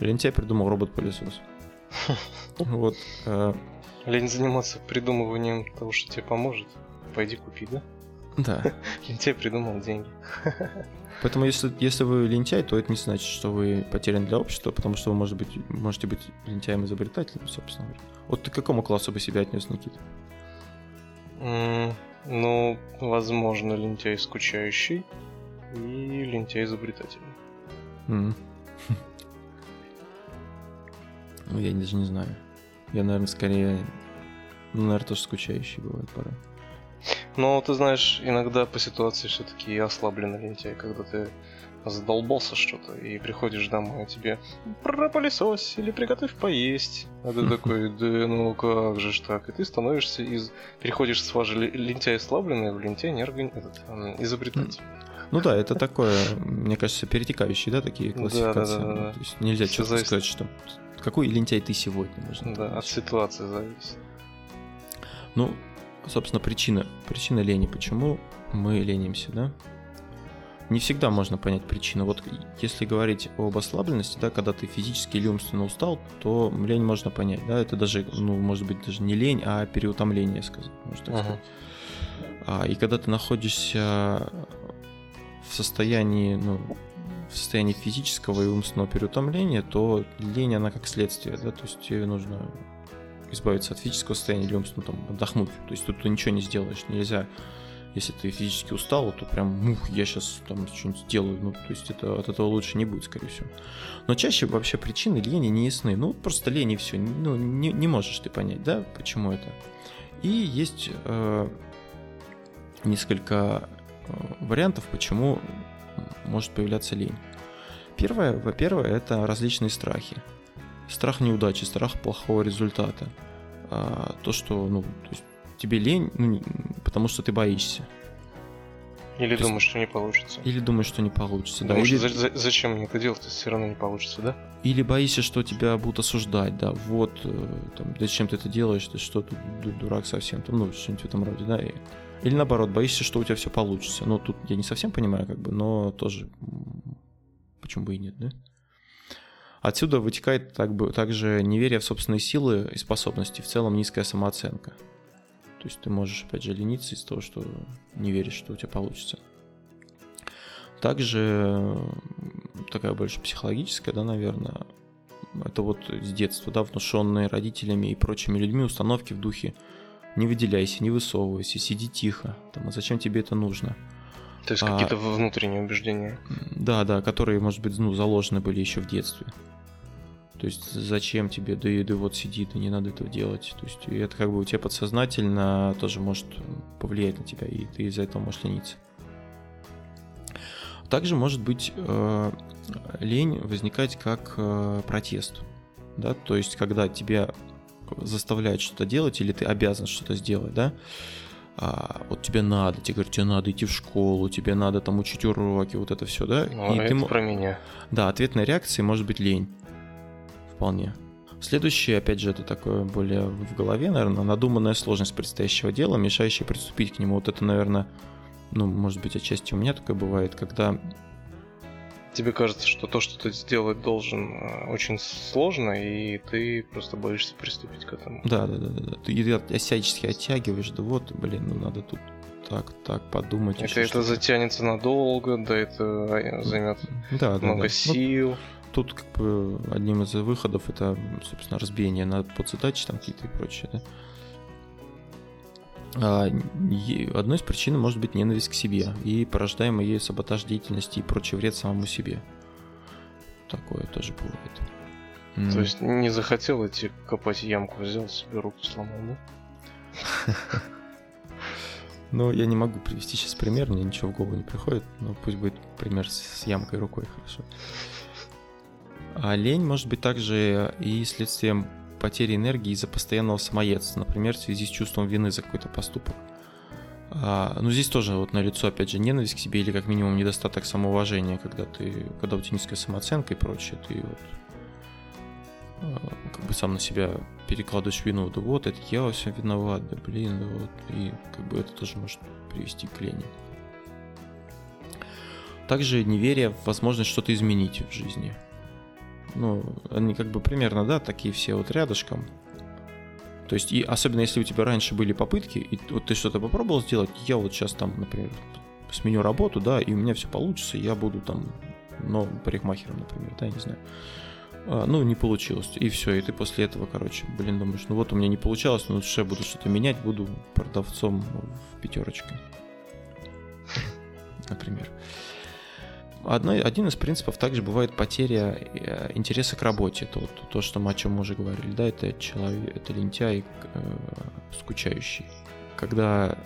лентяй придумал робот-пылесос. Вот. Э, Лень заниматься придумыванием того, что тебе поможет. Пойди купи, да? Да. (laughs) Лентяй придумал деньги. (laughs) Поэтому если, если вы лентяй, то это не значит, что вы потерян для общества, потому что вы может быть, можете быть лентяем изобретателем, собственно говоря. Вот ты к какому классу бы себя отнес, Никита? Mm, ну, возможно, лентяй скучающий и лентяй изобретательный. Mm. Ну, я даже не знаю. Я, наверное, скорее... Ну, наверное, тоже скучающий бывает пора. Но ты знаешь, иногда по ситуации все-таки я ослаблен лентяй, когда ты задолбался что-то, и приходишь домой, а тебе пропылесось или приготовь поесть. А ты такой, (laughs) да ну как же ж так? И ты становишься из... Переходишь с вашей лентяй ослабленный в лентяй неорган... Этот, изобретатель. Ну да, это такое, мне кажется, перетекающие, да, такие классификации. Да, да, да, да. То есть нельзя четко сказать, что какой лентяй ты сегодня? Можно да, от ситуации зависит. Ну, собственно, причина, причина лени. Почему мы ленимся, да? Не всегда можно понять причину. Вот если говорить об ослабленности, да, когда ты физически или умственно устал, то лень можно понять, да, это даже, ну, может быть, даже не лень, а переутомление, сказать, можно так uh-huh. сказать. А, и когда ты находишься в состоянии, ну, в состоянии физического и умственного переутомления, то лень, она как следствие, да, то есть тебе нужно избавиться от физического состояния или умственно там, отдохнуть. То есть тут ты ничего не сделаешь, нельзя если ты физически устал, то прям, мух, я сейчас там что-нибудь сделаю. Ну, то есть это, от этого лучше не будет, скорее всего. Но чаще вообще причины лени не ясны. Ну, просто лень и все. Ну, не, не можешь ты понять, да, почему это. И есть э, несколько э, вариантов, почему может появляться лень. Первое, во-первых, это различные страхи. Страх неудачи, страх плохого результата. А, то, что, ну, то есть тебе лень, ну, потому что ты боишься. Или то думаешь, есть... что не получится. Или думаешь, что не получится, да. Или... За- за- зачем мне это делать, если все равно не получится, да? Или боишься, что тебя будут осуждать, да, вот, э, там, зачем ты это делаешь, ты что, ты дурак совсем, там, ну, что-нибудь в этом роде, да, и или наоборот, боишься, что у тебя все получится. Ну, тут я не совсем понимаю, как бы, но тоже почему бы и нет, да? Отсюда вытекает так бы, также неверие в собственные силы и способности, в целом низкая самооценка. То есть ты можешь, опять же, лениться из того, что не веришь, что у тебя получится. Также такая больше психологическая, да, наверное, это вот с детства, да, внушенные родителями и прочими людьми установки в духе не выделяйся, не высовывайся, сиди тихо. Там, а зачем тебе это нужно? То есть а, какие-то внутренние убеждения. Да, да, которые, может быть, ну, заложены были еще в детстве. То есть зачем тебе, да и да вот сиди, да не надо этого делать. То есть это как бы у тебя подсознательно тоже может повлиять на тебя, и ты из-за этого можешь лениться. Также может быть э, лень возникать как э, протест. Да? То есть когда тебя заставляет что-то делать, или ты обязан что-то сделать, да, а, вот тебе надо, тебе говорят, тебе надо идти в школу, тебе надо там учить уроки, вот это все, да? Ну, и это ты... про меня. Да, ответной реакцией может быть лень. Вполне. Следующее, опять же, это такое более в голове, наверное, надуманная сложность предстоящего дела, мешающая приступить к нему. Вот это, наверное, ну, может быть, отчасти у меня такое бывает, когда тебе кажется, что то, что ты сделать должен, э, очень сложно, и ты просто боишься приступить к этому. Да, да, да, да. Ты всячески оттягиваешь, да вот, блин, ну надо тут так, так, подумать. Это, это затянется надолго, да, это э, займет да, много да. сил. Ну, тут как бы одним из выходов это, собственно, разбиение на подзадачи там какие-то и прочее, да. А, одной из причин может быть ненависть к себе и порождаемый ею саботаж деятельности и прочий вред самому себе. Такое тоже бывает. То есть не захотел идти копать ямку, взял себе руку сломал, да? Ну, я не могу привести сейчас пример, мне ничего в голову не приходит, но пусть будет пример с ямкой рукой, хорошо. А лень может быть также и следствием потери энергии из-за постоянного самоедства, например, в связи с чувством вины за какой-то поступок. А, ну, здесь тоже вот на лицо, опять же, ненависть к себе или как минимум недостаток самоуважения, когда ты, когда у тебя низкая самооценка и прочее, ты вот а, как бы сам на себя перекладываешь вину, да вот, это я во всем виноват, да блин, да вот, и как бы это тоже может привести к лени. Также неверие в возможность что-то изменить в жизни – ну, они как бы примерно, да, такие все вот рядышком. То есть, и особенно если у тебя раньше были попытки, и вот ты что-то попробовал сделать, я вот сейчас там, например, сменю работу, да, и у меня все получится, я буду там новым парикмахером, например, да, я не знаю. А, ну, не получилось. И все, и ты после этого, короче, блин, думаешь, ну вот у меня не получалось, но лучше я буду что-то менять, буду продавцом в пятерочке. Например. Одно, один из принципов также бывает потеря э, интереса к работе. Вот то, что мы о чем мы уже говорили. Да, это человек, это лентяй, э, скучающий. Когда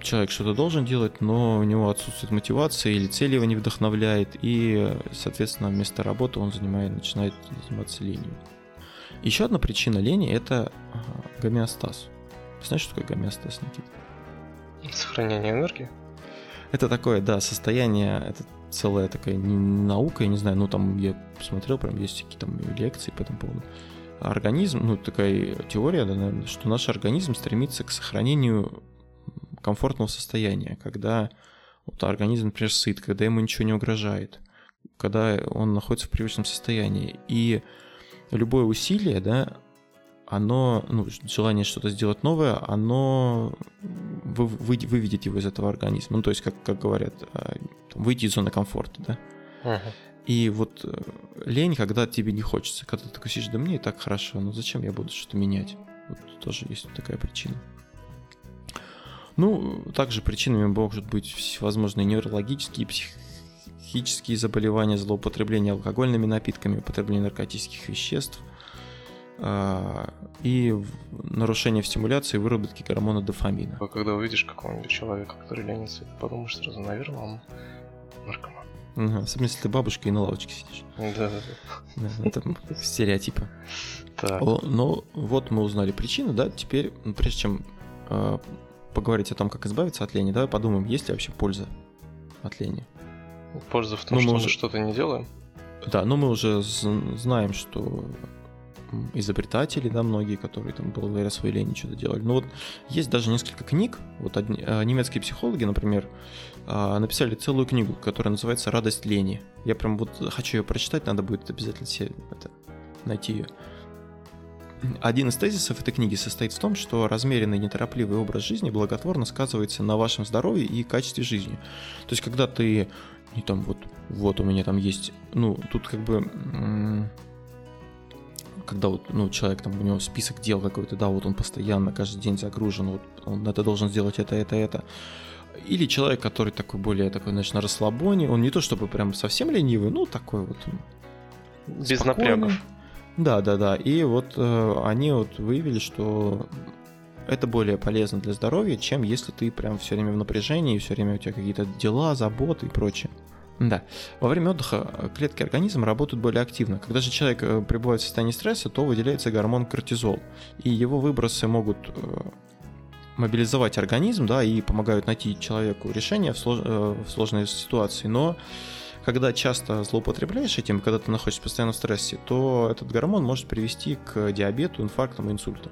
человек что-то должен делать, но у него отсутствует мотивация или цель его не вдохновляет, и, соответственно, вместо работы он занимает, начинает заниматься ленью. Еще одна причина лени – это гомеостаз. Знаешь, что такое гомеостаз, Никита? Сохранение энергии? Это такое, да, состояние, это целая такая наука, я не знаю, ну там я посмотрел, прям есть какие там лекции по этому поводу. Организм, ну такая теория, да, наверное, что наш организм стремится к сохранению комфортного состояния, когда вот организм, например, сыт, когда ему ничего не угрожает, когда он находится в привычном состоянии. И любое усилие, да, оно, ну, желание что-то сделать новое, оно вы, вы, выведет его из этого организма. Ну, то есть, как, как говорят, а, выйти из зоны комфорта, да. Uh-huh. И вот э, лень, когда тебе не хочется, когда ты такой сидишь, да мне и так хорошо, ну зачем я буду что-то менять? Вот тоже есть такая причина. Ну, также причинами могут быть всевозможные неврологические, психические заболевания, злоупотребление алкогольными напитками, употребление наркотических веществ – и нарушение в стимуляции выработки гормона дофамина. А когда увидишь какого-нибудь человека, который ленится, ты подумаешь сразу, наверное, он наркоман. Угу. Особенно если ты бабушка и на лавочке сидишь. Да, да, да. Это стереотипы. Так. Но вот мы узнали причину, да, теперь, ну, прежде чем э, поговорить о том, как избавиться от лени, давай подумаем, есть ли вообще польза от лени. Польза в том, ну, что мы уже... что-то не делаем? Да, но мы уже знаем, что изобретатели, да, многие, которые там благодаря своей лени что-то делали. Но вот есть даже несколько книг, вот одни, а, немецкие психологи, например, а, написали целую книгу, которая называется «Радость лени». Я прям вот хочу ее прочитать, надо будет обязательно себе это, найти ее. Один из тезисов этой книги состоит в том, что размеренный неторопливый образ жизни благотворно сказывается на вашем здоровье и качестве жизни. То есть, когда ты не там вот, вот у меня там есть, ну, тут как бы когда вот, ну, человек там, у него список дел какой-то, да, вот он постоянно каждый день загружен, вот он это должен сделать это, это, это. Или человек, который такой более такой, значит, на расслабоне, он не то чтобы прям совсем ленивый, ну, такой вот Без спокойный. напрягов. Да, да, да. И вот э, они вот выявили, что это более полезно для здоровья, чем если ты прям все время в напряжении, все время у тебя какие-то дела, заботы и прочее. Да. Во время отдыха э, клетки организма работают более активно. Когда же человек э, пребывает в состоянии стресса, то выделяется гормон кортизол. И его выбросы могут э, мобилизовать организм, да, и помогают найти человеку решение в, слож... в сложной ситуации. Но когда часто злоупотребляешь этим, когда ты находишься постоянно в стрессе, то этот гормон может привести к диабету, инфарктам и инсультам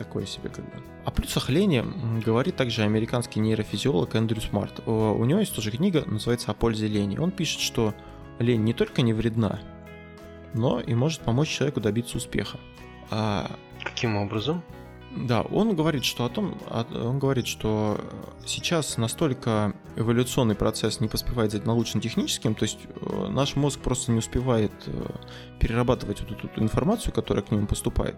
такое себе как бы. О плюсах лени говорит также американский нейрофизиолог Эндрю Смарт. У него есть тоже книга, называется «О пользе лени». Он пишет, что лень не только не вредна, но и может помочь человеку добиться успеха. А... Каким образом? Да, он говорит, что о том, он говорит, что сейчас настолько эволюционный процесс не поспевает за научно-техническим, то есть э, наш мозг просто не успевает э, перерабатывать вот эту информацию, которая к нему поступает.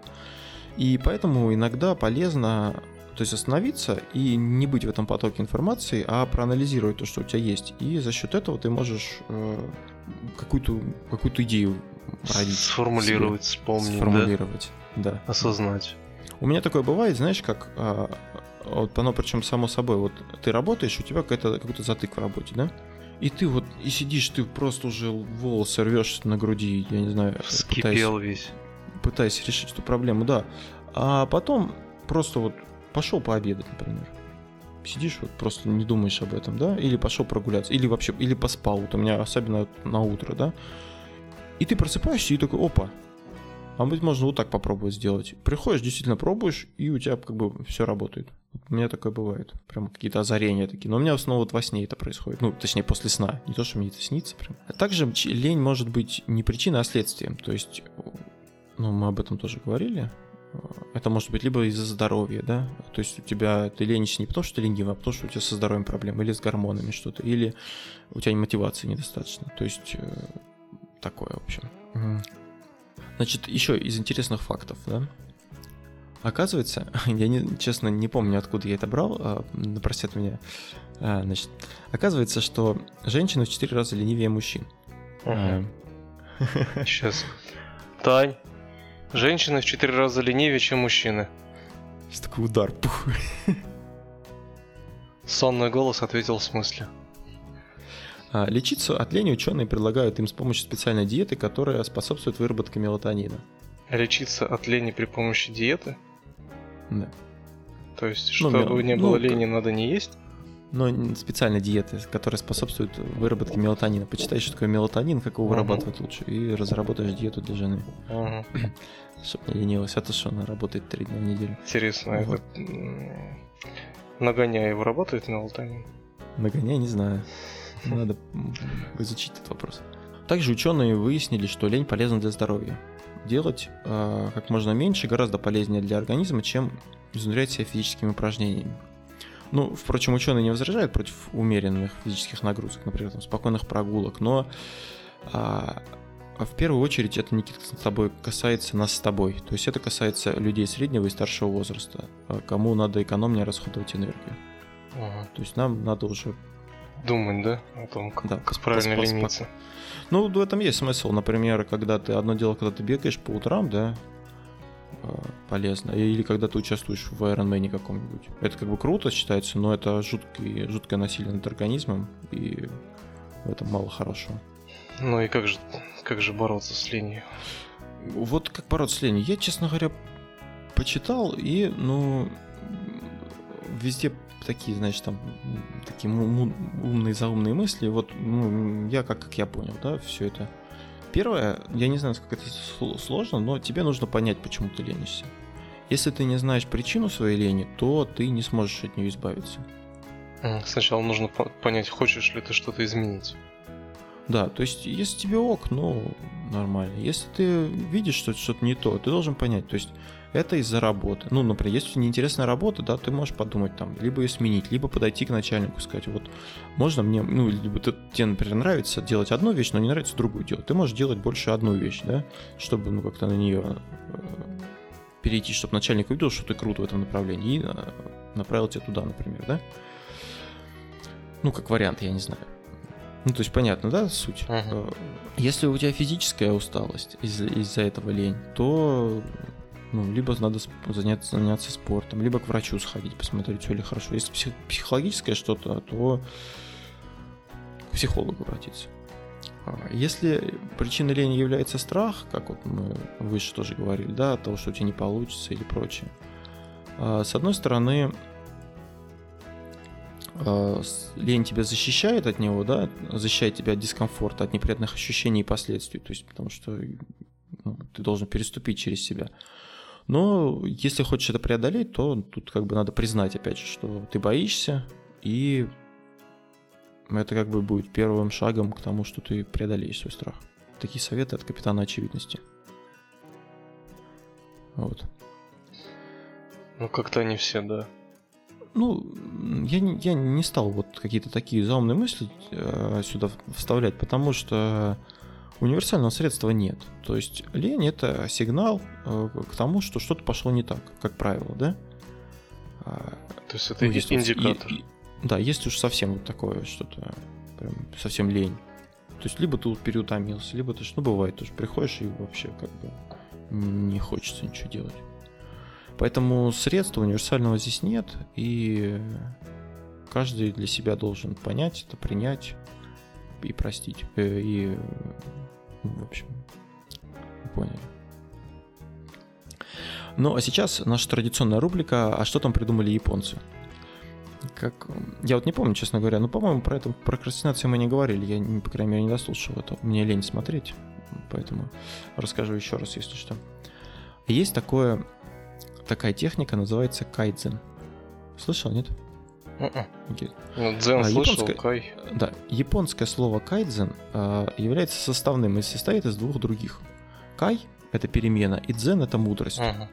И поэтому иногда полезно то есть остановиться и не быть в этом потоке информации, а проанализировать то, что у тебя есть. И за счет этого ты можешь э, какую-то какую идею родить. Сформулировать, себе, вспомнить. Сформулировать, да? да. Осознать. У меня такое бывает, знаешь, как а, вот оно причем само собой, вот ты работаешь, у тебя какой-то какой-то затык в работе, да? И ты вот и сидишь, ты просто уже волосы рвешь на груди, я не знаю, Вскипел пытаясь, весь. Пытаясь решить эту проблему, да. А потом просто вот пошел пообедать, например. Сидишь, вот просто не думаешь об этом, да? Или пошел прогуляться, или вообще, или поспал. Вот у меня особенно на утро, да? И ты просыпаешься и такой, опа, а быть можно вот так попробовать сделать. Приходишь, действительно пробуешь, и у тебя как бы все работает. У меня такое бывает. Прям какие-то озарения такие. Но у меня в основном вот во сне это происходит. Ну, точнее, после сна. Не то, что мне это снится прям. А также лень может быть не причиной, а следствием. То есть, ну, мы об этом тоже говорили. Это может быть либо из-за здоровья, да, то есть у тебя ты ленишься не потому, что ты ленивый, а потому, что у тебя со здоровьем проблемы, или с гормонами что-то, или у тебя мотивации недостаточно. То есть э, такое, в общем. Значит, еще из интересных фактов, да. Оказывается, (laughs) я не, честно не помню, откуда я это брал, а, простят меня. А, значит, оказывается, что женщины в 4 раза ленивее мужчин. А. Сейчас. (laughs) Тань, женщины в 4 раза ленивее, чем мужчины. Что такой удар, пух. Сонный голос ответил в смысле. А, лечиться от лени ученые предлагают им с помощью специальной диеты, которая способствует выработке мелатонина. Лечиться от лени при помощи диеты? Да. То есть, ну, чтобы ну, не было ну, лени, надо не есть? Но специальная диета, которая способствует выработке мелатонина. Почитай, что такое мелатонин, как его вырабатывать uh-huh. лучше, и разработаешь диету для жены. Uh-huh. Чтобы не ленилась. А то, что она работает три дня в неделю. Интересно, вот. это... Нагоняй его работает мелатонин? Нагоняй, не знаю. (laughs) Надо изучить этот вопрос. Также ученые выяснили, что лень полезна для здоровья. Делать э, как можно меньше гораздо полезнее для организма, чем изнурять себя физическими упражнениями. Ну, впрочем, ученые не возражают против умеренных физических нагрузок, например, там, спокойных прогулок, но а, в первую очередь это, Никита, с тобой касается нас с тобой. То есть это касается людей среднего и старшего возраста, а кому надо экономнее расходовать энергию. Ага. То есть нам надо уже думать, да, о том, как, да, как правильно лениться. Ну, в этом есть смысл. Например, когда ты одно дело, когда ты бегаешь по утрам, да, э, полезно. Или когда ты участвуешь в Ironman каком-нибудь. Это как бы круто считается, но это жуткий, жуткое насилие над организмом, и в этом мало хорошего. Ну и как же, как же бороться с ленью? Вот как бороться с ленью? Я, честно говоря, почитал, и, ну, везде такие, значит, там, такие умные, заумные мысли. Вот, ну, я как, как я понял, да, все это. Первое, я не знаю, насколько это сложно, но тебе нужно понять, почему ты ленишься. Если ты не знаешь причину своей лени, то ты не сможешь от нее избавиться. Сначала нужно понять, хочешь ли ты что-то изменить. Да, то есть, если тебе ок, ну, нормально. Если ты видишь, что что-то не то, ты должен понять. То есть, это из-за работы. Ну, например, если неинтересная работа, да, ты можешь подумать там, либо ее сменить, либо подойти к начальнику сказать, вот, можно мне, ну, либо ты, тебе, например, нравится делать одну вещь, но не нравится другую делать. Ты можешь делать больше одну вещь, да, чтобы, ну, как-то на нее э, перейти, чтобы начальник увидел, что ты крут в этом направлении и э, направил тебя туда, например, да. Ну, как вариант, я не знаю. Ну, то есть понятно, да, суть? Uh-huh. Если у тебя физическая усталость из- из-за этого лень, то ну, либо надо заняться, заняться спортом, либо к врачу сходить, посмотреть, все ли хорошо. Если псих, психологическое что-то, то к психологу обратиться. А, если причиной лени является страх, как вот мы выше тоже говорили, да, от того, что у тебя не получится или прочее, а, с одной стороны, лень тебя защищает от него, да, защищает тебя от дискомфорта, от неприятных ощущений и последствий, то есть потому что ну, ты должен переступить через себя. Но если хочешь это преодолеть, то тут как бы надо признать, опять же, что ты боишься, и это как бы будет первым шагом к тому, что ты преодолеешь свой страх. Такие советы от капитана очевидности. Вот. Ну, как-то не все, да. Ну, я не, я не стал вот какие-то такие заумные мысли э, сюда вставлять, потому что универсального средства нет. То есть лень это сигнал э, к тому, что что-то пошло не так, как правило, да? А, То есть это ну, есть индикатор. И, и, да, если уж совсем вот такое что-то, прям совсем лень. То есть либо ты переутомился, либо ты, ну бывает, тоже приходишь и вообще как бы не хочется ничего делать. Поэтому средства универсального здесь нет, и каждый для себя должен понять это, принять и простить. Э, и, в общем, поняли. Ну, а сейчас наша традиционная рубрика «А что там придумали японцы?» Как... Я вот не помню, честно говоря, но, по-моему, про это прокрастинацию мы не говорили. Я, по крайней мере, не дослушал это. Мне лень смотреть, поэтому расскажу еще раз, если что. Есть такое такая техника называется кайдзен. Слышал, нет? М-м. Ну, дзен а, слышал, японское, кай. Да, японское слово кайдзен а, является составным и состоит из двух других. Кай — это перемена, и дзен — это мудрость. uh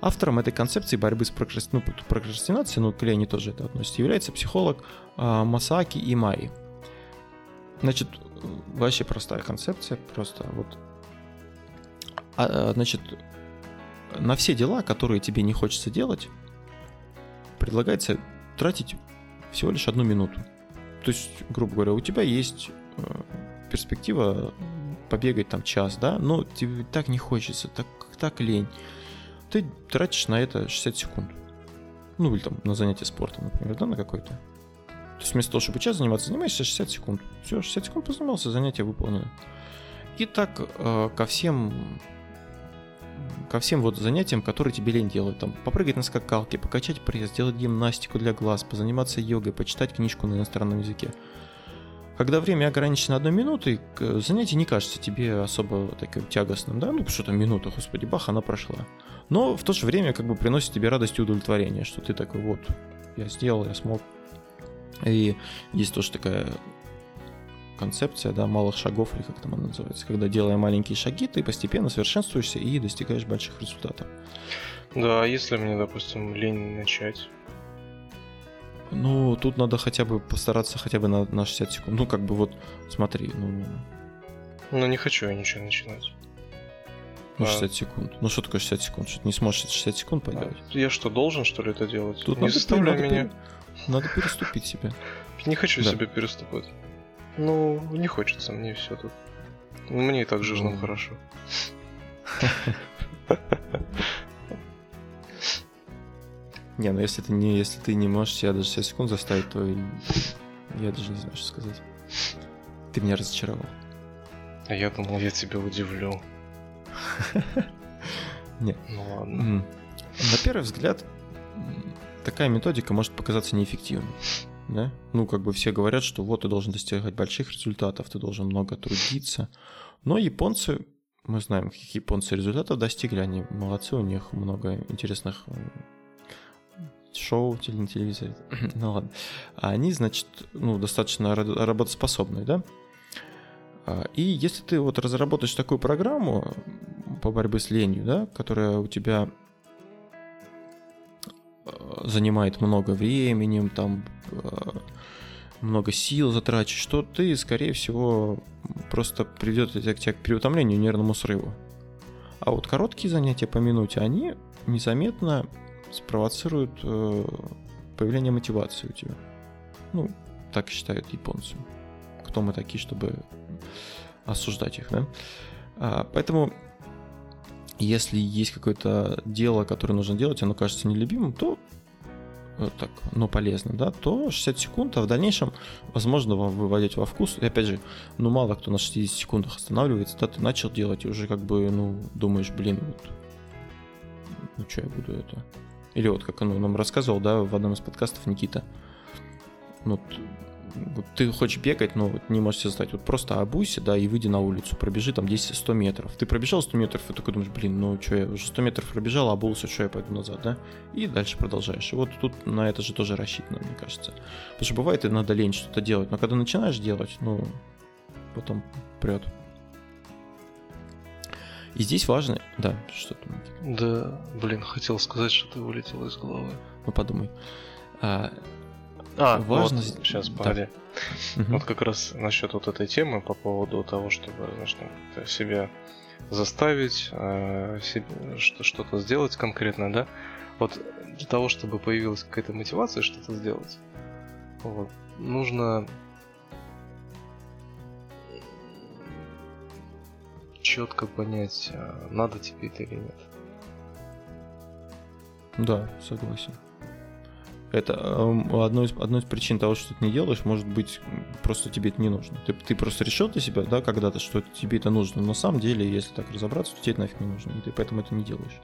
Автором этой концепции борьбы с прокрасти... ну, прокрастинацией, ну, к лени тоже это относится, является психолог а, Масаки Имай. Значит, вообще простая концепция, просто вот. А, значит, на все дела, которые тебе не хочется делать, предлагается тратить всего лишь одну минуту. То есть, грубо говоря, у тебя есть э, перспектива побегать там час, да, но тебе так не хочется, так, так лень. Ты тратишь на это 60 секунд. Ну, или там на занятие спортом, например, да, на какой-то. То есть вместо того, чтобы час заниматься, занимаешься 60 секунд. Все, 60 секунд позанимался, занятие выполнено. И так э, ко всем ко всем вот занятиям, которые тебе лень делать. Там, попрыгать на скакалке, покачать пресс, сделать гимнастику для глаз, позаниматься йогой, почитать книжку на иностранном языке. Когда время ограничено одной минутой, занятие не кажется тебе особо таким тягостным, да? Ну, что там минута, господи, бах, она прошла. Но в то же время как бы приносит тебе радость и удовлетворение, что ты такой вот, я сделал, я смог. И есть тоже такая концепция, да, малых шагов, или как там она называется, когда делая маленькие шаги, ты постепенно совершенствуешься и достигаешь больших результатов. Да, а если мне, допустим, лень начать? Ну, тут надо хотя бы постараться хотя бы на, на 60 секунд. Ну, как бы вот, смотри, ну... Ну, не хочу я ничего начинать. Ну, 60 а... секунд. Ну, что такое 60 секунд? Что ты не сможешь 60 секунд поделать? А, я что, должен, что ли, это делать? Тут не надо, заставляй надо меня. Надо переступить себя. Не хочу да. себя переступать. Ну, не хочется мне все тут. Мне и так жирно mm. хорошо. Не, ну если ты не, если ты не можешь себя даже 60 секунд заставить, то я даже не знаю, что сказать. Ты меня разочаровал. А я думал, я тебя удивлю. (laughs) Нет. Ну ладно. На первый взгляд, такая методика может показаться неэффективной да? Ну, как бы все говорят, что вот ты должен достигать больших результатов, ты должен много трудиться. Но японцы, мы знаем, каких японцы результатов достигли, они молодцы, у них много интересных шоу на телевизоре. ну ладно. А они, значит, ну, достаточно работоспособные, да? А, и если ты вот разработаешь такую программу по борьбе с ленью, да, которая у тебя занимает много времени, там э, много сил затрачиваешь, что ты, скорее всего, просто приведет тебя к переутомлению, нервному срыву. А вот короткие занятия по минуте, они незаметно спровоцируют э, появление мотивации у тебя. Ну, так считают японцы. Кто мы такие, чтобы осуждать их, да? А, поэтому если есть какое-то дело, которое нужно делать, оно кажется нелюбимым, то вот так, но полезным, да, то 60 секунд, а в дальнейшем, возможно, вам выводить во вкус. И опять же, ну мало кто на 60 секундах останавливается, да, ты начал делать и уже как бы, ну, думаешь, блин, вот, ну что я буду это. Или вот как он нам рассказывал, да, в одном из подкастов Никита, вот ты хочешь бегать, но вот не можешь себе заставить. Вот просто обуйся, да, и выйди на улицу, пробежи там 10-100 метров. Ты пробежал 100 метров, и такой думаешь, блин, ну что, я уже 100 метров пробежал, обулся, что я пойду назад, да? И дальше продолжаешь. И вот тут на это же тоже рассчитано, мне кажется. Потому что бывает, и надо лень что-то делать, но когда начинаешь делать, ну, потом прет. И здесь важно... Да, что там? Да, блин, хотел сказать, что ты вылетел из головы. Ну, подумай. А, а важно... Вот, сейчас, погоди. Да. Вот как раз насчет вот этой темы по поводу того, чтобы, значит, себя заставить, э, что-то сделать конкретно, да? Вот для того, чтобы появилась какая-то мотивация что-то сделать, вот, нужно четко понять, а надо тебе это или нет. Да, согласен. Это э, одно из, одной из причин того, что ты не делаешь, может быть, просто тебе это не нужно. Ты, ты просто решил для себя, да, когда-то, что тебе это нужно. Но на самом деле, если так разобраться, то тебе это нафиг не нужно, и ты поэтому это не делаешь.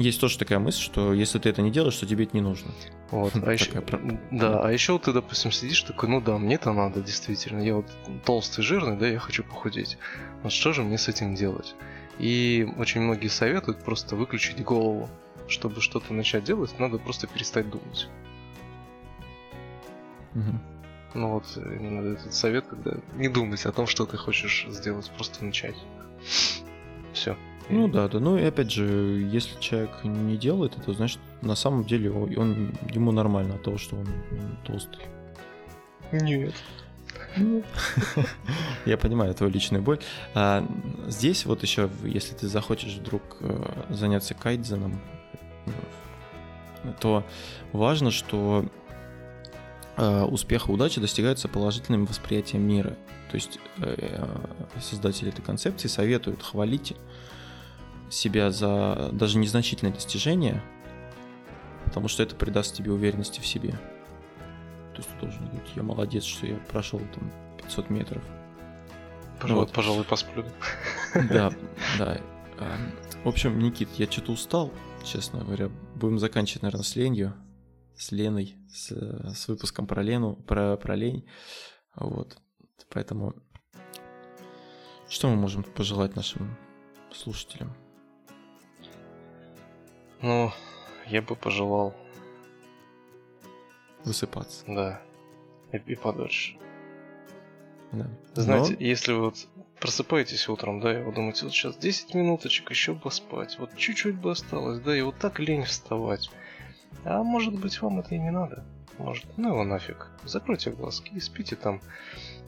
Есть тоже такая мысль, что если ты это не делаешь, то тебе это не нужно. Вот, а еще, да, а еще ты, допустим, сидишь такой, ну да, мне это надо, действительно. Я вот толстый, жирный, да, я хочу похудеть. Вот что же мне с этим делать? И очень многие советуют просто выключить голову. Чтобы что-то начать делать, надо просто перестать думать. Угу. Ну вот, именно этот совет, когда не думать о том, что ты хочешь сделать, просто начать. Все. Ну да, да. Ну и опять же, если человек не делает это, значит, на самом деле он, ему нормально от того, что он, толстый. Нет. (laughs) Я понимаю твою личную боль. А, здесь вот еще, если ты захочешь вдруг э, заняться кайдзеном, то важно, что э, успех и удача достигаются положительным восприятием мира. То есть э, создатели этой концепции советуют хвалить себя за даже незначительное достижение, потому что это придаст тебе уверенности в себе. То есть ты должен говорить, я молодец, что я прошел там 500 метров. Пожалуй, вот. пожалуй, посплю. Да, (laughs) да. А, в общем, Никит, я что-то устал, честно говоря. Будем заканчивать, наверное, с ленью, с Леной, с, с выпуском про Лену, про, про лень. Вот. Поэтому что мы можем пожелать нашим слушателям? Ну, я бы пожелал... Высыпаться. Да. И, и подольше. Да. Знаете, Но... если вот просыпаетесь утром, да, и вы думаете, вот сейчас 10 минуточек еще бы спать, вот чуть-чуть бы осталось, да, и вот так лень вставать. А может быть вам это и не надо. Может, ну его нафиг. Закройте глазки и спите там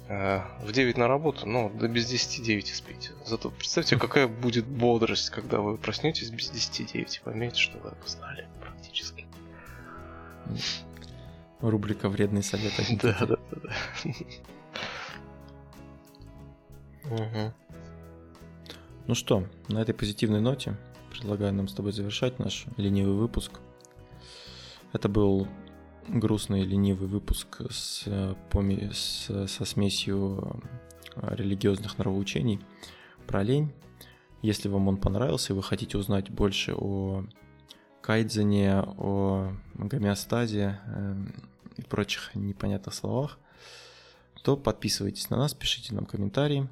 Э, в 9 на работу, но до без 10 9 спите. Зато представьте, какая будет бодрость, когда вы проснетесь без 10 9 и поймете, что вы опоздали практически. Рубрика «Вредные советы». (laughs) Да, да, да. Ну что, на этой позитивной ноте предлагаю нам с тобой завершать наш ленивый выпуск. Это был грустный, ленивый выпуск с, с, со смесью религиозных нравоучений про лень. Если вам он понравился и вы хотите узнать больше о кайдзене, о гомеостазе э, и прочих непонятных словах, то подписывайтесь на нас, пишите нам комментарии.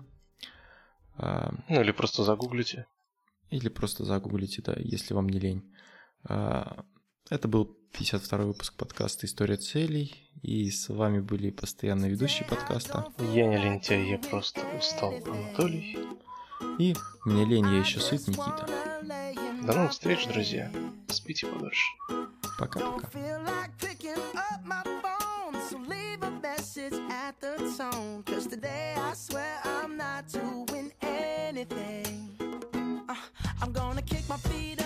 А, ну или просто загуглите. Или просто загуглите, да, если вам не лень. А, это был 52 выпуск подкаста «История целей». И с вами были постоянные ведущие подкаста. Я не лентяй, я просто устал, Анатолий. И мне лень, я еще сыт, Никита. До новых встреч, друзья. Спите подольше. Пока-пока. picking up my phone. So leave a message at the tone. Cause today I swear I'm not doing anything. Uh, I'm gonna kick my feet